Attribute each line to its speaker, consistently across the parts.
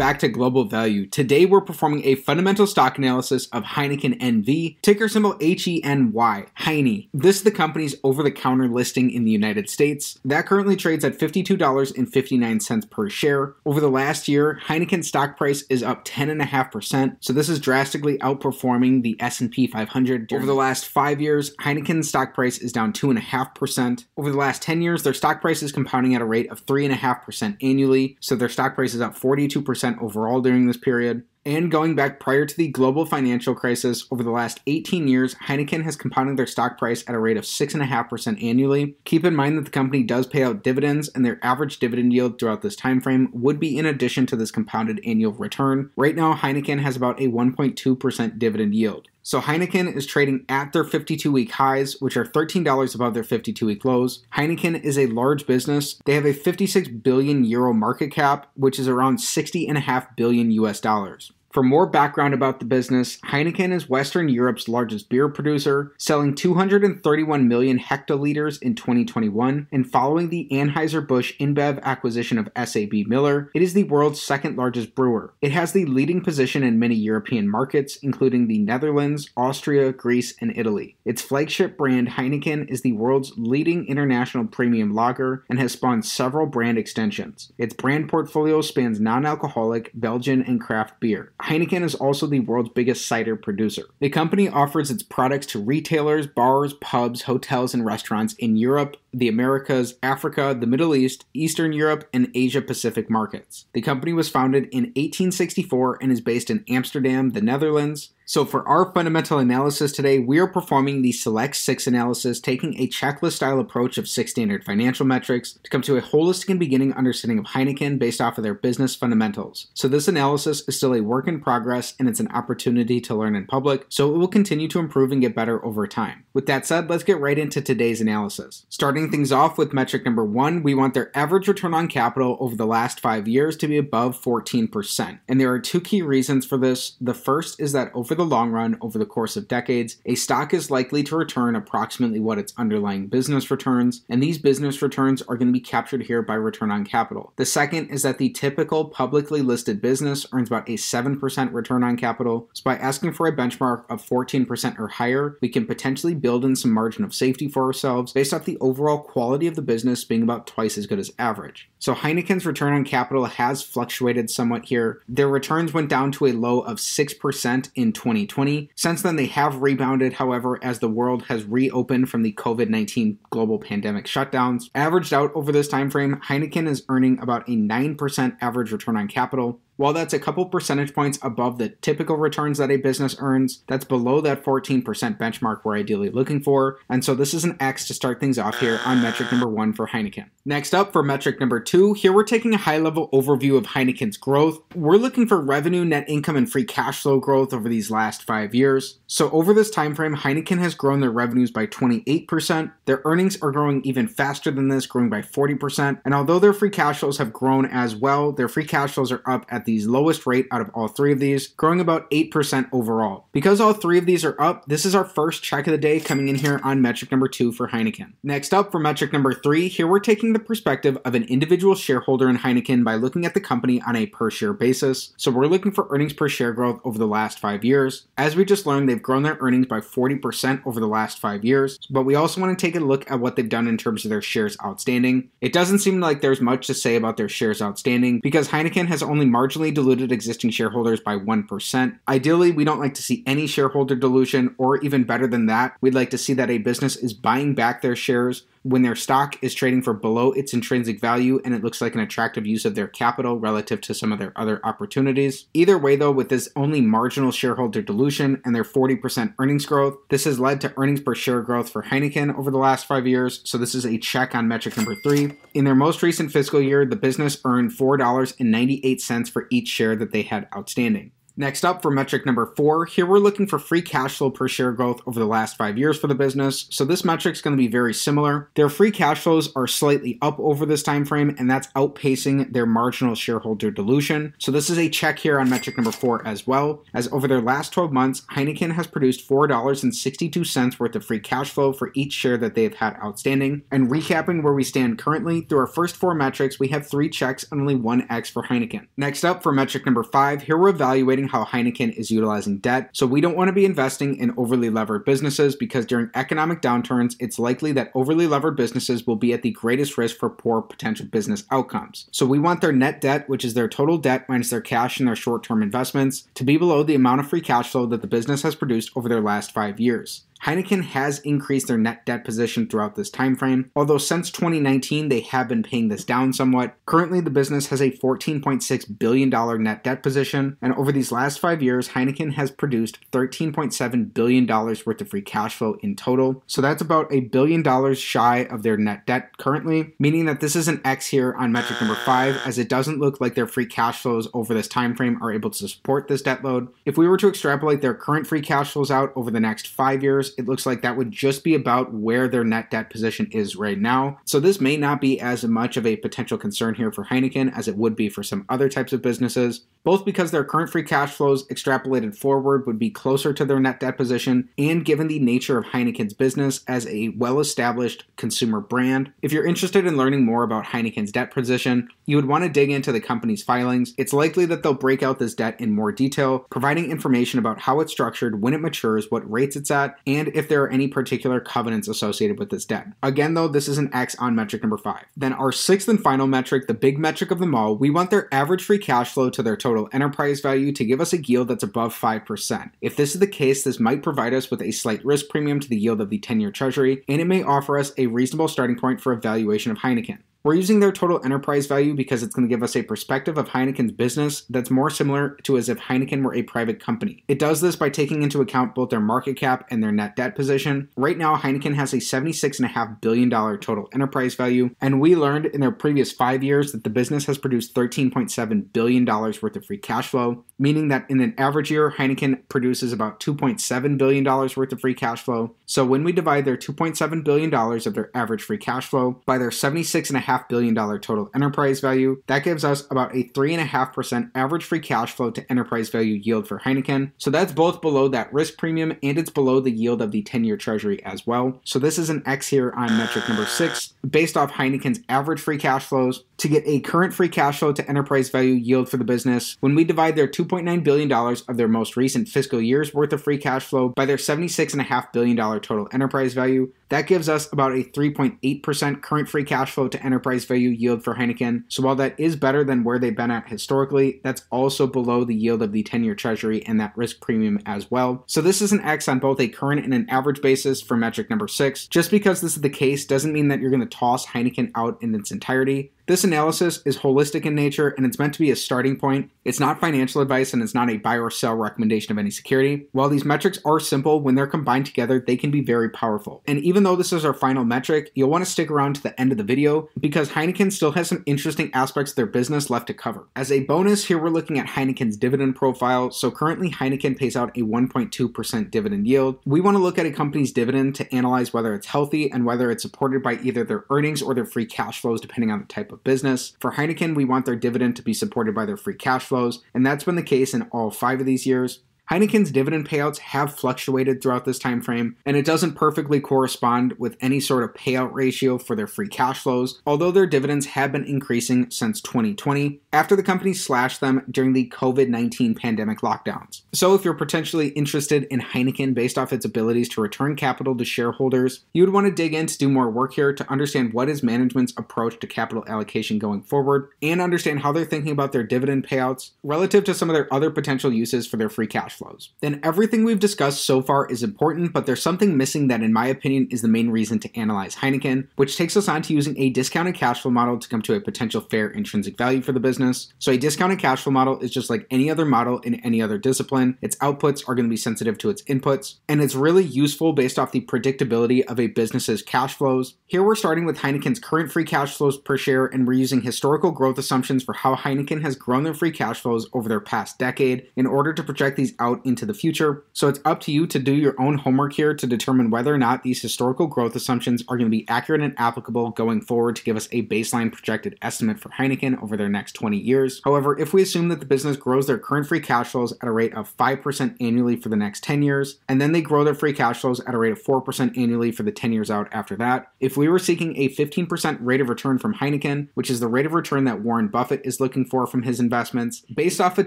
Speaker 1: back to Global Value. Today we're performing a fundamental stock analysis of Heineken NV, ticker symbol H-E-N-Y, HEINY. This is the company's over-the-counter listing in the United States. That currently trades at $52.59 per share. Over the last year, Heineken's stock price is up 10.5%, so this is drastically outperforming the S&P 500. Over the last five years, Heineken's stock price is down 2.5%. Over the last 10 years, their stock price is compounding at a rate of 3.5% annually, so their stock price is up 42% overall during this period. And going back prior to the global financial crisis, over the last 18 years, Heineken has compounded their stock price at a rate of 6.5% annually. Keep in mind that the company does pay out dividends, and their average dividend yield throughout this time frame would be in addition to this compounded annual return. Right now, Heineken has about a 1.2% dividend yield. So Heineken is trading at their 52 week highs, which are $13 above their 52 week lows. Heineken is a large business. They have a 56 billion euro market cap, which is around 60 and a half billion US dollars. For more background about the business, Heineken is Western Europe's largest beer producer, selling 231 million hectoliters in 2021, and following the Anheuser-Busch InBev acquisition of SAB Miller, it is the world's second largest brewer. It has the leading position in many European markets, including the Netherlands, Austria, Greece, and Italy. Its flagship brand Heineken is the world's leading international premium lager and has spawned several brand extensions. Its brand portfolio spans non-alcoholic, Belgian, and craft beer. Heineken is also the world's biggest cider producer. The company offers its products to retailers, bars, pubs, hotels, and restaurants in Europe, the Americas, Africa, the Middle East, Eastern Europe, and Asia Pacific markets. The company was founded in 1864 and is based in Amsterdam, the Netherlands. So, for our fundamental analysis today, we are performing the Select 6 analysis, taking a checklist style approach of six standard financial metrics to come to a holistic and beginning understanding of Heineken based off of their business fundamentals. So, this analysis is still a work in progress and it's an opportunity to learn in public, so it will continue to improve and get better over time. With that said, let's get right into today's analysis. Starting things off with metric number one, we want their average return on capital over the last five years to be above 14%. And there are two key reasons for this. The first is that over long run, over the course of decades, a stock is likely to return approximately what its underlying business returns, and these business returns are going to be captured here by return on capital. The second is that the typical publicly listed business earns about a 7% return on capital. So by asking for a benchmark of 14% or higher, we can potentially build in some margin of safety for ourselves based off the overall quality of the business being about twice as good as average. So Heineken's return on capital has fluctuated somewhat here. Their returns went down to a low of 6% in 2020. Since then, they have rebounded, however, as the world has reopened from the COVID 19 global pandemic shutdowns. Averaged out over this time frame, Heineken is earning about a 9% average return on capital. While that's a couple percentage points above the typical returns that a business earns, that's below that 14% benchmark we're ideally looking for. And so this is an X to start things off here on metric number one for Heineken. Next up for metric number two, here we're taking a high level overview of Heineken's growth. We're looking for revenue, net income, and free cash flow growth over these last five years. So over this time frame, Heineken has grown their revenues by 28%. Their earnings are growing even faster than this, growing by 40%. And although their free cash flows have grown as well, their free cash flows are up at the lowest rate out of all three of these, growing about 8% overall. Because all three of these are up, this is our first check of the day coming in here on metric number two for Heineken. Next up for metric number three, here we're taking the perspective of an individual shareholder in Heineken by looking at the company on a per share basis. So we're looking for earnings per share growth over the last five years. As we just learned, they've grown their earnings by 40% over the last five years, but we also want to take a look at what they've done in terms of their shares outstanding. It doesn't seem like there's much to say about their shares outstanding because Heineken has only marginally diluted existing shareholders by 1%. Ideally, we don't like to see any shareholder dilution, or even better than that, we'd like to see that a business is buying back their shares when their stock is trading for below its intrinsic value and it looks like an attractive use of their capital relative to some of their other opportunities. Either way, though, with this only marginal shareholder dilution and their 40% earnings growth, this has led to earnings per share growth for Heineken over the last five years. So this is a check on metric number three. In their most recent fiscal year, the business earned $4.98 for each share that they had outstanding. Next up for metric number four, here we're looking for free cash flow per share growth over the last five years for the business. So this metric is going to be very similar. Their free cash flows are slightly up over this time frame, and that's outpacing their marginal shareholder dilution. So this is a check here on metric number four as well, as over their last 12 months, Heineken has produced $4.62 worth of free cash flow for each share that they have had outstanding. And recapping where we stand currently, through our first four metrics, we have three checks and only one X for Heineken. Next up for metric number five, here we're evaluating how Heineken is utilizing debt. So we don't want to be investing in overly levered businesses because during economic downturns, it's likely that overly levered businesses will be at the greatest risk for poor potential business outcomes. So we want their net debt, which is their total debt minus their cash and their short term investments, to be below the amount of free cash flow that the business has produced over their last five years. Heineken has increased their net debt position throughout this time frame, although since 2019 they have been paying this down somewhat. Currently, the business has a $14.6 billion net debt position, and over these last five years, Heineken has produced $13.7 billion worth of free cash flow in total. So that's about a billion dollars shy of their net debt currently, meaning that this is an X here on metric number five, as it doesn't look like their free cash flows over this time frame are able to support this debt load. If we were to extrapolate their current free cash flows out over the next five years, it looks like that would just be about where their net debt position is right now. So this may not be as much of a potential concern here for Heineken as it would be for some other types of businesses, both because their current free cash flows extrapolated forward would be closer to their net debt position, and given the nature of Heineken's business as a well established consumer brand. If you're interested in learning more about Heineken's debt position, you would want to dig into the company's filings. It's likely that they'll break out this debt in more detail, providing information about how it's structured, when it matures, what rates it's at, and if there are any particular covenants associated with this debt. Again, though, this is an X on metric number five. Then our sixth and final metric, the big metric of them all, we want their average free cash flow to their total enterprise value to give us a yield that's above 5%. If this is the case, this might provide us with a slight risk premium to the yield of the 10 year treasury, and it may offer us a reasonable starting point for a valuation of Heineken. We're using their total enterprise value because it's going to give us a perspective of Heineken's business that's more similar to as if Heineken were a private company. It does this by taking into account both their market cap and their net debt position. Right now, Heineken has a $76.5 billion total enterprise value, and we learned in their previous five years that the business has produced $13.7 billion worth of free cash flow, meaning that in an average year, Heineken produces about $2.7 billion worth of free cash flow. So when we divide their $2.7 billion of their average free cash flow by their $76.5 $3.5 billion total enterprise value. That gives us about a 3.5% average free cash flow to enterprise value yield for Heineken. So that's both below that risk premium and it's below the yield of the 10 year treasury as well. So this is an X here on metric number six, based off Heineken's average free cash flows to get a current free cash flow to enterprise value yield for the business. When we divide their $2.9 billion of their most recent fiscal year's worth of free cash flow by their $76.5 billion total enterprise value, that gives us about a 3.8% current free cash flow to enterprise value yield for Heineken. So while that is better than where they've been at historically, that's also below the yield of the 10 year treasury and that risk premium as well. So this is an X on both a current and an average basis for metric number six. Just because this is the case doesn't mean that you're going to toss Heineken out in its entirety. This analysis is holistic in nature and it's meant to be a starting point. It's not financial advice and it's not a buy or sell recommendation of any security. While these metrics are simple, when they're combined together, they can be very powerful. And even though this is our final metric, you'll want to stick around to the end of the video because Heineken still has some interesting aspects of their business left to cover. As a bonus, here we're looking at Heineken's dividend profile. So currently, Heineken pays out a 1.2% dividend yield. We want to look at a company's dividend to analyze whether it's healthy and whether it's supported by either their earnings or their free cash flows, depending on the type of business. For Heineken, we want their dividend to be supported by their free cash flows, and that's been the case in all five of these years. Heineken's dividend payouts have fluctuated throughout this time frame, and it doesn't perfectly correspond with any sort of payout ratio for their free cash flows, although their dividends have been increasing since 2020 after the company slashed them during the COVID 19 pandemic lockdowns. So, if you're potentially interested in Heineken based off its abilities to return capital to shareholders, you would want to dig in to do more work here to understand what is management's approach to capital allocation going forward and understand how they're thinking about their dividend payouts relative to some of their other potential uses for their free cash flows. Then everything we've discussed so far is important, but there's something missing that, in my opinion, is the main reason to analyze Heineken, which takes us on to using a discounted cash flow model to come to a potential fair intrinsic value for the business. So, a discounted cash flow model is just like any other model in any other discipline. Its outputs are going to be sensitive to its inputs, and it's really useful based off the predictability of a business's cash flows. Here we're starting with Heineken's current free cash flows per share, and we're using historical growth assumptions for how Heineken has grown their free cash flows over their past decade in order to project these out into the future. So it's up to you to do your own homework here to determine whether or not these historical growth assumptions are going to be accurate and applicable going forward to give us a baseline projected estimate for Heineken over their next 20 years. However, if we assume that the business grows their current free cash flows at a rate of 5% annually for the next 10 years, and then they grow their free cash flows at a rate of 4% annually for the 10 years out after that, if we were seeking a 15% rate of return from Heineken, which is the rate of return that Warren Buffett is looking for from his investments, based off of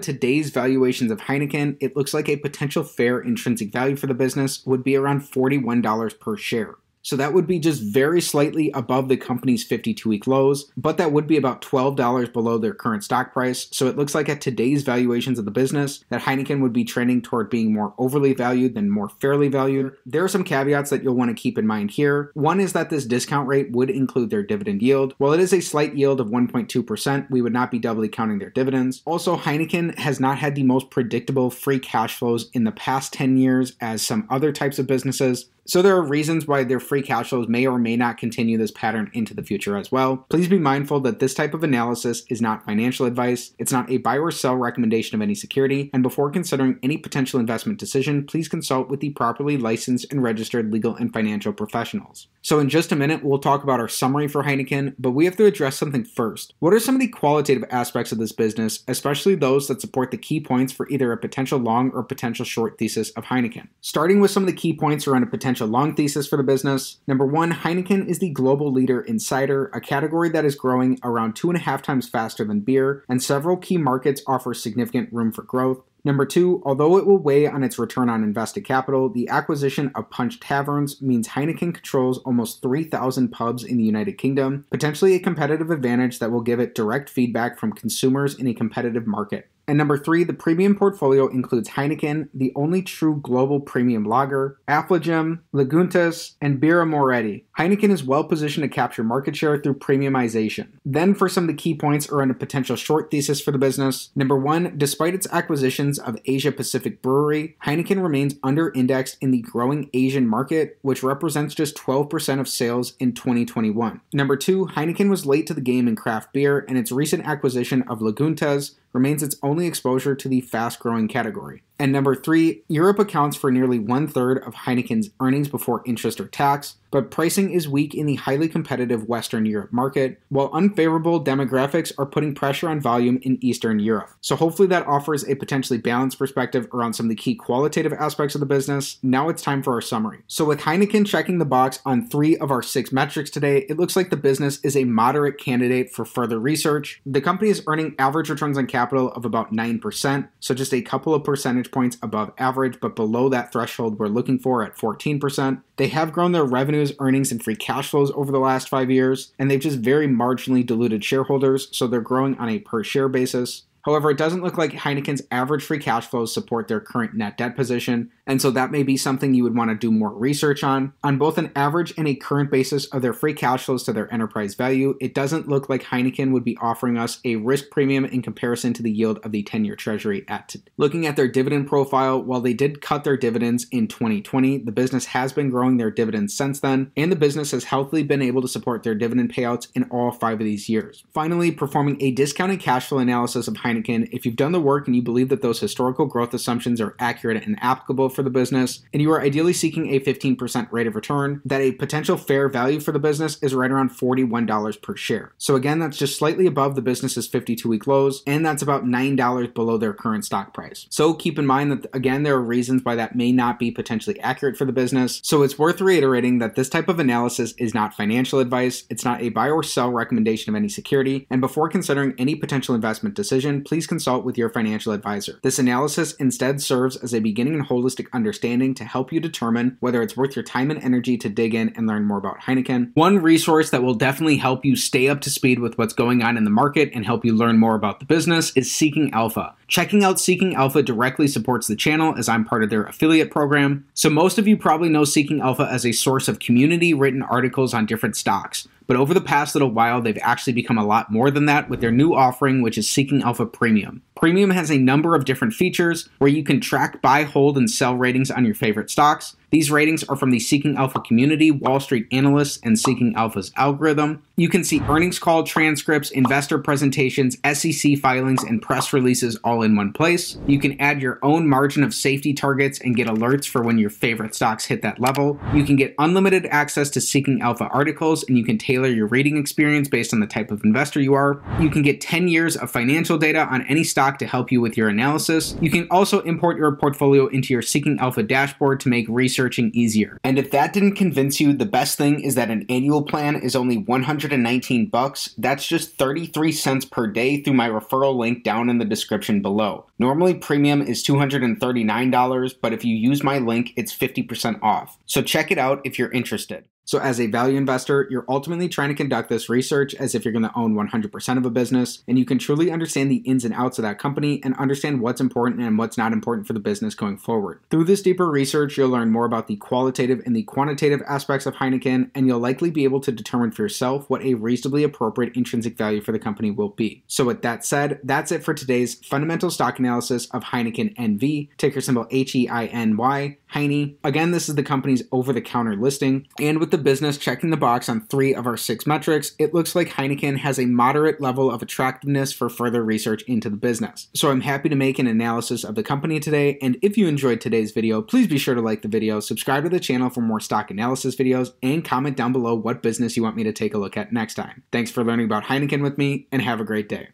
Speaker 1: today's valuations of Heineken, it looks like a potential fair intrinsic value for the business would be around $41 per share. So that would be just very slightly above the company's 52 week lows, but that would be about $12 below their current stock price. So it looks like at today's valuations of the business, that Heineken would be trending toward being more overly valued than more fairly valued. There are some caveats that you'll want to keep in mind here. One is that this discount rate would include their dividend yield. While it is a slight yield of 1.2%, we would not be doubly counting their dividends. Also, Heineken has not had the most predictable free cash flows in the past 10 years as some other types of businesses. So there are reasons why their free cash flows may or may not continue this pattern into the future as well. Please be mindful that this type of analysis is not financial advice, it's not a buy or sell recommendation of any security, and before considering any potential investment decision, please consult with the properly licensed and registered legal and financial professionals. So in just a minute, we'll talk about our summary for Heineken, but we have to address something first. What are some of the qualitative aspects of this business, especially those that support the key points for either a potential long or potential short thesis of Heineken? Starting with some of the key points around a potential potential long thesis for the business. Number one, Heineken is the global leader in cider, a category that is growing around two and a half times faster than beer, and several key markets offer significant room for growth. Number two, although it will weigh on its return on invested capital, the acquisition of Punch Taverns means Heineken controls almost 3,000 pubs in the United Kingdom, potentially a competitive advantage that will give it direct feedback from consumers in a competitive market. And number three, the premium portfolio includes Heineken, the only true global premium lager, Affligem, Lagunitas, and Birra Moretti. Heineken is well positioned to capture market share through premiumization. Then, for some of the key points around a potential short thesis for the business. Number one, despite its acquisitions of Asia Pacific Brewery, Heineken remains under indexed in the growing Asian market, which represents just 12% of sales in 2021. Number two, Heineken was late to the game in craft beer, and its recent acquisition of Lagunitas remains its only exposure to the fast growing category. And number three, Europe accounts for nearly one third of Heineken's earnings before interest or tax, but pricing is weak in the highly competitive Western Europe market, while unfavorable demographics are putting pressure on volume in Eastern Europe. So hopefully that offers a potentially balanced perspective around some of the key qualitative aspects of the business. Now it's time for our summary. So with Heineken checking the box on three of our six metrics today, it looks like the business is a moderate candidate for further research. The company is earning average returns on capital of about 9%, so just a couple of percentage points above average, but below that threshold we're looking for at 14%. They have grown their revenues, earnings, and free cash flows over the last five years, and they've just very marginally diluted shareholders, so they're growing on a per share basis. However, it doesn't look like Heineken's average free cash flows support their current net debt position, and so that may be something you would want to do more research on. On both an average and a current basis of their free cash flows to their enterprise value, it doesn't look like Heineken would be offering us a risk premium in comparison to the yield of the 10 year treasury at. Looking at their dividend profile, while they did cut their dividends in 2020, the business has been growing their dividends since then, and the business has healthily been able to support their dividend payouts in all five of these years. Finally, performing a discounted cash flow analysis of Heineken Heineken, if you've done the work and you believe that those historical growth assumptions are accurate and applicable for the business, and you are ideally seeking a 15% rate of return, that a potential fair value for the business is right around $41 per share. So again, that's just slightly above the business's 52 week lows, and that's about $9 below their current stock price. So keep in mind that, again, there are reasons why that may not be potentially accurate for the business. So it's worth reiterating that this type of analysis is not financial advice, it's not a buy or sell recommendation of any security, and before considering any potential investment decision, please consult with your financial advisor. This analysis instead serves as a beginning and holistic understanding to help you determine whether it's worth your time and energy to dig in and learn more about Heineken. One resource that will definitely help you stay up to speed with what's going on in the market and help you learn more about the business is Seeking Alpha. Checking out Seeking Alpha directly supports the channel as I'm part of their affiliate program. So, most of you probably know Seeking Alpha as a source of community written articles on different stocks. But over the past little while, they've actually become a lot more than that with their new offering, which is Seeking Alpha Premium. Premium has a number of different features where you can track buy, hold, and sell ratings on your favorite stocks. These ratings are from the Seeking Alpha community, Wall Street analysts, and Seeking Alpha's algorithm. You can see earnings call transcripts, investor presentations, SEC filings, and press releases all in one place. You can add your own margin of safety targets and get alerts for when your favorite stocks hit that level. You can get unlimited access to Seeking Alpha articles, and you can tailor your reading experience based on the type of investor you are. You can get 10 years of financial data on any stock to help you with your analysis. You can also import your portfolio into your Seeking Alpha dashboard to make researching easier. And if that didn't convince you, the best thing is that an annual plan is only 119 bucks. That's just 33 cents per day through my referral link down in the description below. Normally premium is $239, but if you use my link, it's 50% off. So check it out if you're interested. So, as a value investor, you're ultimately trying to conduct this research as if you're going to own 100% of a business, and you can truly understand the ins and outs of that company and understand what's important and what's not important for the business going forward. Through this deeper research, you'll learn more about the qualitative and the quantitative aspects of Heineken, and you'll likely be able to determine for yourself what a reasonably appropriate intrinsic value for the company will be. So, with that said, that's it for today's fundamental stock analysis of Heineken NV, ticker symbol H E I N Y. HEINY. Again, this is the company's over the counter listing, and with the business checking the box on three of our six metrics, it looks like Heineken has a moderate level of attractiveness for further research into the business. So I'm happy to make an analysis of the company today, and if you enjoyed today's video, please be sure to like the video, subscribe to the channel for more stock analysis videos, and comment down below what business you want me to take a look at next time. Thanks for learning about Heineken with me, and have a great day.